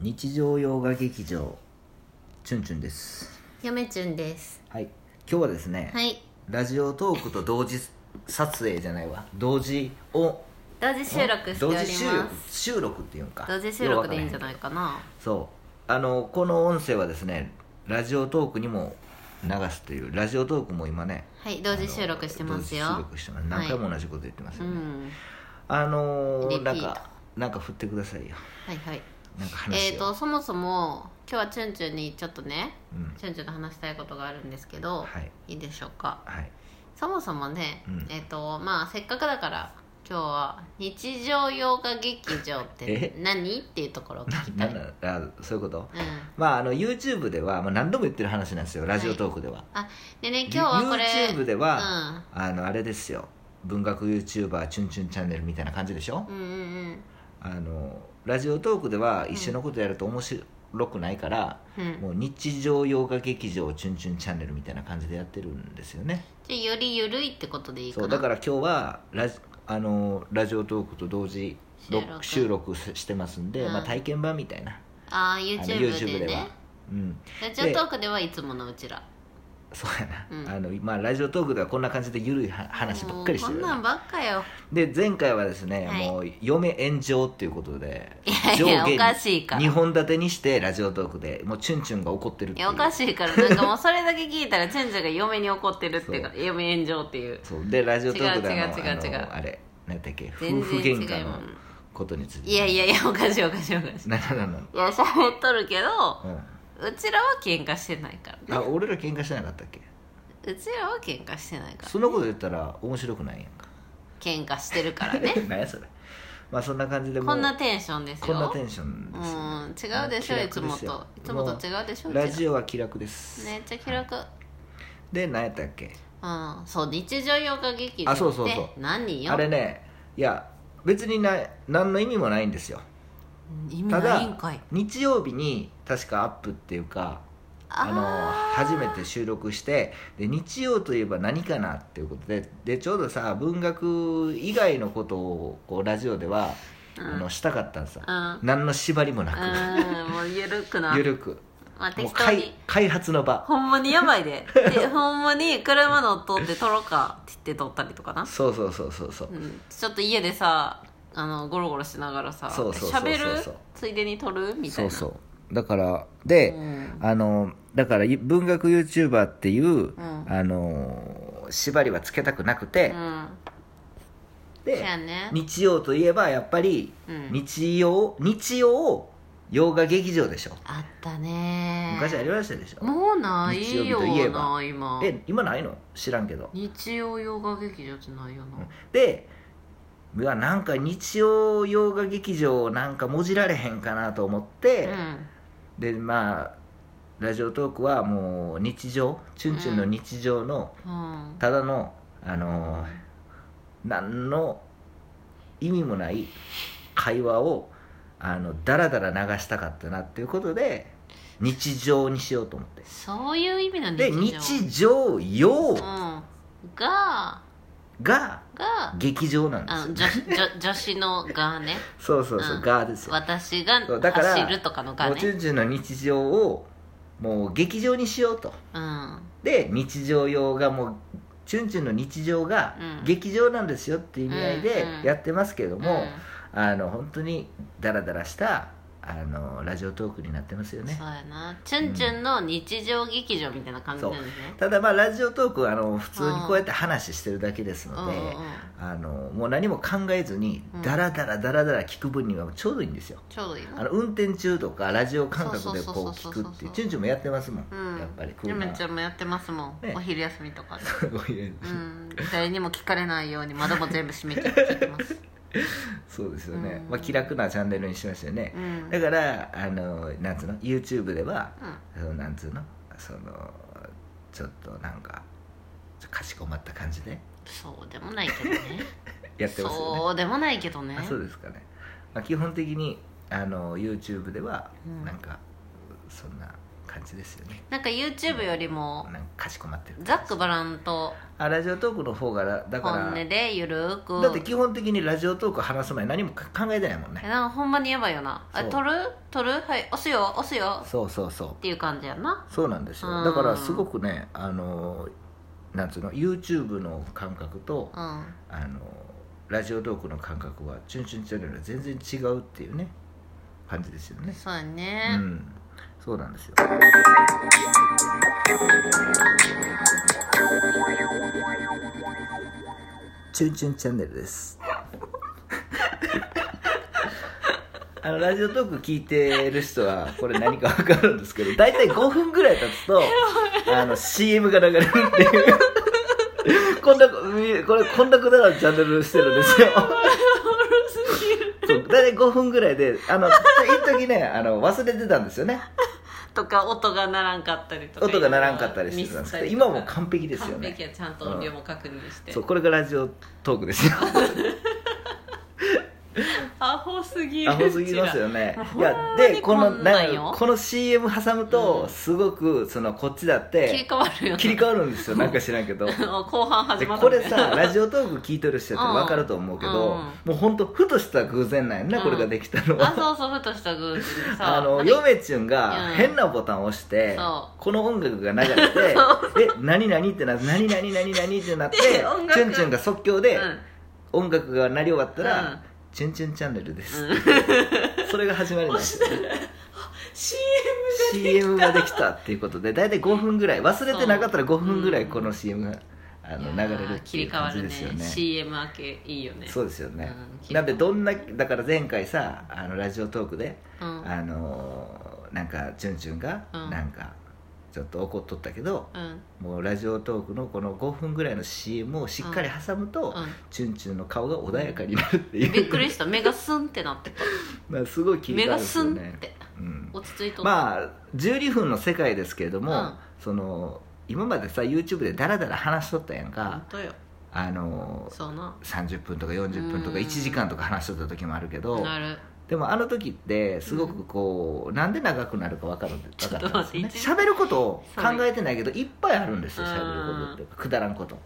日常洋画劇場チュンチュンです。嫁ちゅんです。はい。今日はですね、はい。ラジオトークと同時撮影じゃないわ。同時を同時収録しております。同時収録？収録っていうんか。同時収録でいいんじゃいないかな。そう。あのこの音声はですねラジオトークにも流すというラジオトークも今ねはい同時収録してますよ。同時収録してます。何回も同じこと言ってますよね、うん。あのー、リピート。なんかなんか振ってくださいよ。はいはいえーとそもそも今日はチュンチュンにちょっとねうん。チュンチュンと話したいことがあるんですけど、はい。いいでしょうか？はい。そもそもね、うん。えっ、とまあせっかくだから今日は日常洋画劇場って何？っていうところを聞きたないあそういうこと？うん。まああの YouTube では、まあ、何度も言ってる話なんですよラジオトークでは、あでね今日はこれ YouTube では、あのあれですよ。文学 YouTuber チュンチュンチャンネルみたいな感じでしょ、うん、うんうんうん。あのラジオトークでは一緒のことやると面白くないから、うん。もう日常洋画劇場チュンチュンチャンネルみたいな感じでやってるんですよね。じゃあよりゆるいってことでいいかな。そうだから今日はラジあのラジオトークと同時録収収録録してますんで、うん。まあ、体験版みたいな。ああ YouTube でね。は。うん。ラジオトークではいつものうちらそうやな、うん。あのまあ、ラジオトークではこんな感じでゆるいは話ばっかりしてるよね。もうこんなんばっかよ。で前回はですね、はい。もう嫁炎上っていうことでいやいやおかしいから。2本立てにしてラジオトークでもうチュンチュンが怒ってるっていう。いやおかしいから。なんかもうそれだけ聞いたらチュンチュンが嫁に怒ってるっていうか嫁炎上っていう。そう。でラジオトークであの違う違う違う違う。あのあれ何やっけ？夫全然婦喧嘩のことについて。いやいやいやおかしいおかしいおかしい。なななな。いや喋っとるけどうんうちらは喧嘩してないからね。あ俺ら喧嘩してなかったっけ？うちらは喧嘩してないからそんなこと言ったら面白くないやんか。喧嘩してるからね。何やそれ。まあそんな感じでもうこんなテンションですよ。こんなテンションですよ。うん違うでしょ気いつも楽ですよ。と。いつもと違うでしょもうラジオは気楽です。らめっちゃ気楽。で何やったっけ？うんそう日常洋画劇場あってそうそうそう。何よ。あれねいや別にな何の意味もないんですよただ日曜日に確かアップっていうかあの初めて収録してで日曜といえば何かなっていうことででちょうどさ文学以外のことをこうラジオでは、うん。あのしたかったんさ、うん。何の縛りもなく、うんもうゆるくな。ゆるく。まあ適当に。開発の場。ほんまにやばいで。でほんまに車乗っとって撮ろうかって言って撮ったりとかな、そうそうそうそうそう。うん、ちょっと家でさあのゴロゴロしながらさそうそうそうそう。喋るついでに撮るみたいな。そうそう。だからで、うん。あのだからい文学 YouTuber っていう、ん。あの縛りはつけたくなくて、うん。でそうやね。日曜といえばやっぱり、うん。日曜日曜洋画劇場でしょ。あったね。昔ありましたでしょ、もうない日曜日よといえば。な今。え今ないの？知らんけど。日曜洋画劇場ってないよな、でうわなんか日曜洋画劇場なんかもじられへんかなと思って、うん。でまあラジオトークはもう日常チュンチュンの日常の、うん。ただのあのー何の意味もない会話をあのダラダラ流したかったなっていうことで日常にしようと思って。そういう意味ので日常。日常洋うん。ががが劇場なんあのですよ。女女女子のがね。そうそうそう、うん。がですよ。私がそうだから走るとかのがもうチュねンチュンの日常をもう劇場にしようと。うん。で日常用がもうチュンチュンの日常がうん。劇場なんですよっていう意味合いでうんうんやってますけどうん。も、あの本当にダラダラしたあのラジオトークになってますよね。そうやな。チュンチュンの日常劇場みたいな感じなんですね。ただまあラジオトークはあの普通にこうやって話してるだけですので、うん。うんうんあのもう何も考えずにうん。ダラダラダラダラ聞く分にはちょうどいいんですよ。ちょうどいいな。あの運転中とかラジオ感覚でこそう聞くってチュンチュンもやってますもん、うん。やっぱりゆ車めちゃんもやってますもん、ね。お昼休みとかで。うん。誰にも聞かれないように窓も全部閉めて聞いてます そうですよね、うん。まあ、気楽なチャンネルにしましたよね、うん。だからあのなんつうの？YouTube では、うん。そのなんつうの？そのちょっとなんかちょっとかしこまった感じで。そうでもないけどね。やってますよね。そうでもないけどね。あそうですかね、まあ、基本的にあの YouTube ではうん。なんかそんな感じですよね。なんか YouTube よりもなんかかしこまってる。ざっくばらんとあラジオトークの方がだだから本音でゆるく。だって基本的にラジオトーク話す前何も考えてないもんね。えなんかほんまにやばいよな。あ撮る？撮る？はい押すよ押すよ。そうそうそう。っていう感じやな。そうなんですうん。よだからすごくねあのなんつうの YouTube の感覚とうん。あのラジオトークの感覚はチュンチュンチャンネルは全然違うっていうね感じですよね。そうやうね、んそうなんですよ。チュンチュンチャンネルです。あのラジオトーク聞いてる人はこれ何か分かるんですけど大体5分ぐらい経つとあの CM が流れるっていう。こんなこれこんなくだらんチャンネルしてるんですよ。そう大体5分ぐらいであの一時ねあの忘れてたんですよね。とか音が鳴らんかったりとか。音が鳴らんかったりしてたんですけど今もう完璧ですよ完ね璧や。ちゃんと音量も確認して、そうこれがラジオトークですよ アホすぎる。アホすぎますよね。いやでこのなんこの CM 挟むと、うん。すごくそのこっちだっ切りて替わるよ切り替わるんですよ。なんか知らんけど。後半始でまったこれさラジオトーク聞いてる人って分かると思うけど、うん。もう本当ふとした偶然なんやね、うん。これができたのは。あそうそうふとした偶然でさ。あのなんか嫁ちゅんがうん。変なボタンを押して、そこの音楽が流れて「え何何?」ってなって「何何何何?」ってなってチュンチュンが即興でうん。音楽が鳴り終わったら「うんチュンチュンチャンネルです」うん。それが始まりなん ですよ CM CM ができたっていうことで大体5分ぐらい忘れてなかったら5分ぐらいこの CM があの流れるって切いう感り替わるね。じですよね。CM 明けいいよね。そうですよね、うんなんでどんなだから前回さあのラジオトークで、うん。あのーなんかチュンチュンがうん。なんかちょっと怒っとったけど、うん。もうラジオトークのこの5分ぐらいの CM をしっかり挟むと、うん。チュンチュンの顔が穏やかになるっていう、びっくりした。目がスンってなってた。まあすごい気に目がなるんですスンって。うん、落ち着いとった。まあ12分の世界ですけれども、うん。その今までさ YouTube でダラダラ話しとったやん本か、当よ。あのそうな。30分とか40分とかうん。1時間とか話しとった時もあるけどなるでもあの時ってすごくこう、なんで長くなるか分かる分ちょっとかったんですよね。喋ることを考えてないけどいっぱいあるんですようん。喋ることって。くだらんこと。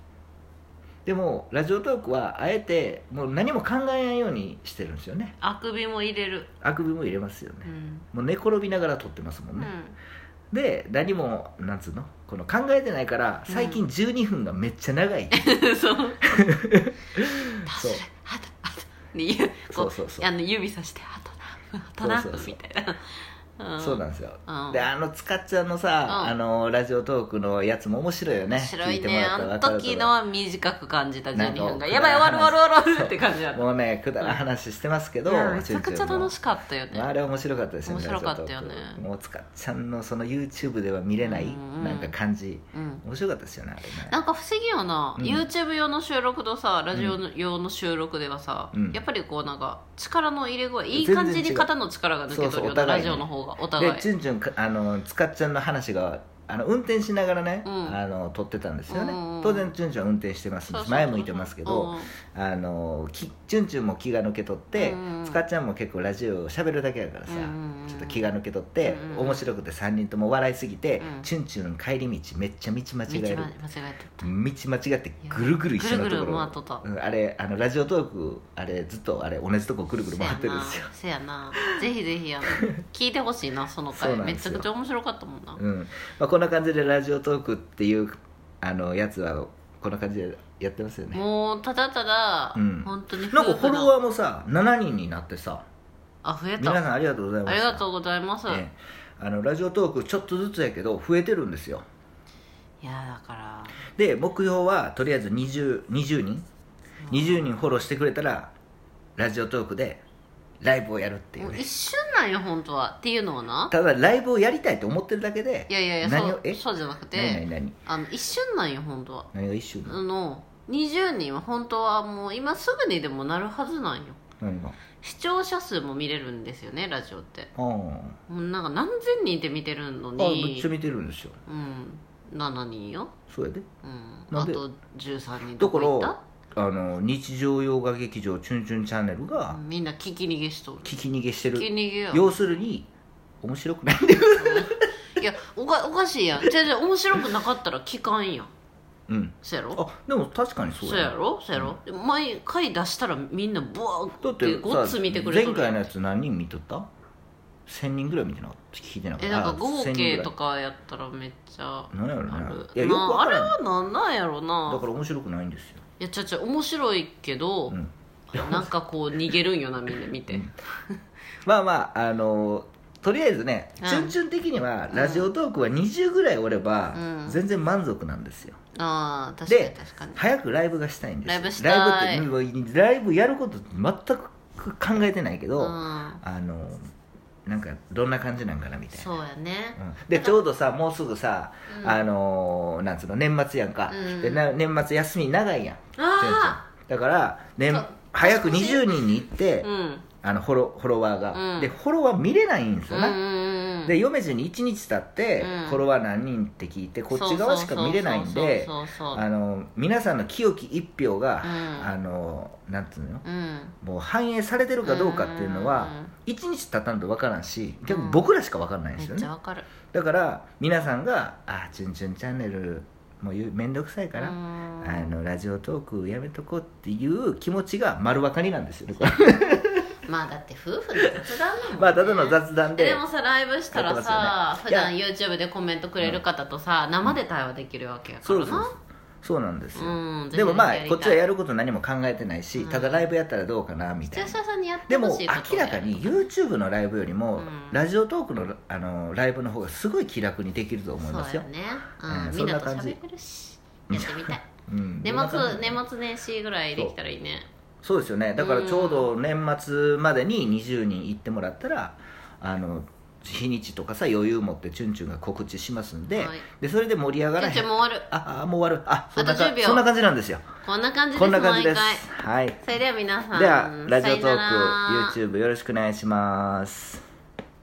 でもラジオトークはあえてもう何も考えないようにしてるんですよね。あくびも入れる。あくびも入れますよね、うん。もう寝転びながら撮ってますもんね、で何もなんつうの？この考えてないから最近12分がめっちゃ長い、う。んそう。そうそあとあとで言う指さしてあとなあとなそうそうそう。みたいなうん。そうなんですよ、うん。であのつかっちゃんのさ、うん。あのラジオトークのやつも面白いよね。面白い聞てもねあの時のは短く感じた12なんか分がやばい終わる終わる終わるって感じだった。もうねくだらん話してますけど、めちゃくちゃ楽しかったよね。まあ、あれ面白かったですよね面白かったよね。もうつかっちゃんのその YouTube では見れないなんか感じ、うん。面白かったですよねあれね。なんか不思議よな、うん。YouTube 用の収録とさラジオ用の収録ではさ、うん。やっぱりこうなんか力の入れ具合いい感じに肩の力が抜けとるようそうお互いねラジオの方がお互い。でチュンチュンあのつかっちゃんの話があの運転しながらね、うん。あの撮ってたんですよね、うんうん当然チュンチュンは運転してます。んです前向いてますけど、うん。あのきチュンチュンも気が抜け取って、うんちゃんも結構ラジオを喋るだけやからさ、うんちょっと気が抜け取って、うんうん面白くて3人とも笑いすぎて、うん。チュンチュン帰り道めっちゃ道間違える。道間間違えてた。道間違ってぐるぐる一緒のところ。ぐるぐる回っとった。うんあれあのラジオトークあれずっとあれ同じとこぐるぐる回ってるんですよ。せやな。ぜひぜひあの聞いてほしいなその回。めちゃくちゃ面白かったもんな、うん。まあ、こんな感じでラジオトークっていうあのやつはこんな感じでやってますよね。もうただただ、うん。本当になんかフォローワーもさ7人になってさ。あ増え皆たさんありがとうございましたありがとうございます、ええ。あのラジオトークちょっとずつやけど増えてるんですよ。いやだから。で目標はとりあえず 20, 20人？20人フォローしてくれたらラジオトークでライブをやるっていうね。もう一瞬なんよ本当は。っていうのはな。ただライブをやりたいと思ってるだけでいやいやいやそう何をえ？そうじゃなく何て何何あの一瞬なんよ本当は。何が一瞬あの20人は本当はもう今すぐにでもなるはずなんよ。何が？視聴者数も見れるんですよねラジオって。あもうなんか何千人って見てるのああめっにちゃ見てるんですよ。うん。7人よ、そうやで。うん、なんで？あと13人だどこ行っかたらあの日常洋画劇場「チュンチュンチャンネル」がうんみんな聞き逃げしとる。聞き逃げしてる。聞き逃げよ要するに面白くないんだよ。いやおかおかしいやん。全然面白くなかったら聞かんやん。うん。そうやろ？あでも確かにそうそうやろ？そうやろ、毎回出したらみんなブワーだっっててごっつ見てくれ前る回のやつ何人見とった？1000人ぐらい見てなかった？聞いてなかったえなんかあ合1000人ぐらい。計とかやったらめっちゃ何やろな。ある。いやよくなあれはなんなんやろな。だから面白くないんですよ。いやちゃちゃ面白いけど、うん。なんかこう逃げるんよなみんな見て、まあまああのとりあえずね、うん。チュンチュン的にはラジオトークは20ぐらいおればうん。全然満足なんですよ、ああ確かにで確かに。早くライブがしたいんですよ。ライブしたい。ライブってライブやること全く考えてないけど、うん。あのなんかどんな感じなんかなみたいな。そうやね。うん。でちょうどさもうすぐさ、うん。あのーなんつうの年末やんか、うん。でな年末休み長いやん。あだから、年早く20人に行って、あのフォロフォロワーが、うん。でフォロワー見れないんですよな、うんうんうんで読めずに1日経って、うん。フォロワー何人って聞いてこっち側しか見れないんで皆さんの清き一票が、うん。あのなんつうの？うん。もう反映されてるかどうかっていうのは、1日経たんと分からんし逆に僕らしか分からないんですよね、ちゃわかる。だから皆さんが「あチュンチュンチャンネルもう言うめんどくさいから、うん。あのラジオトークやめとこう」っていう気持ちが丸分かりなんですよねまあだって夫婦の雑談だもん、ね、まあただの雑談でえでもさライブしたらさ、ね。普段 YouTube でコメントくれる方とさ、生で対話できるわけやからな。そうそうそうそうなんですよ、うんでもまあこっちはやるること何も考えてないし、うん。ただライブやったらどうかなみたいな。でも明らかに YouTube のライブよりも、うん。ラジオトークのあのライブの方がすごい気楽にできると思いますよ。そうやね、ううんみんなとんな感じ喋れるし。やってみたい。うん。年末年末年始ぐらいできたらいいねそうですよね。だからちょうど年末までに20人行ってもらったらあの日にちとかさ余裕持ってチュンチュンが告知しますんで,、はい。でそれで盛り上がらへん。じゃあもう終わる。ああもう終わる。あそんなあと10秒。かそんな感じなんですよ。こんな感じですこんな感じです。はい。それでは皆さんではラジオトーク YouTube よろしくお願いします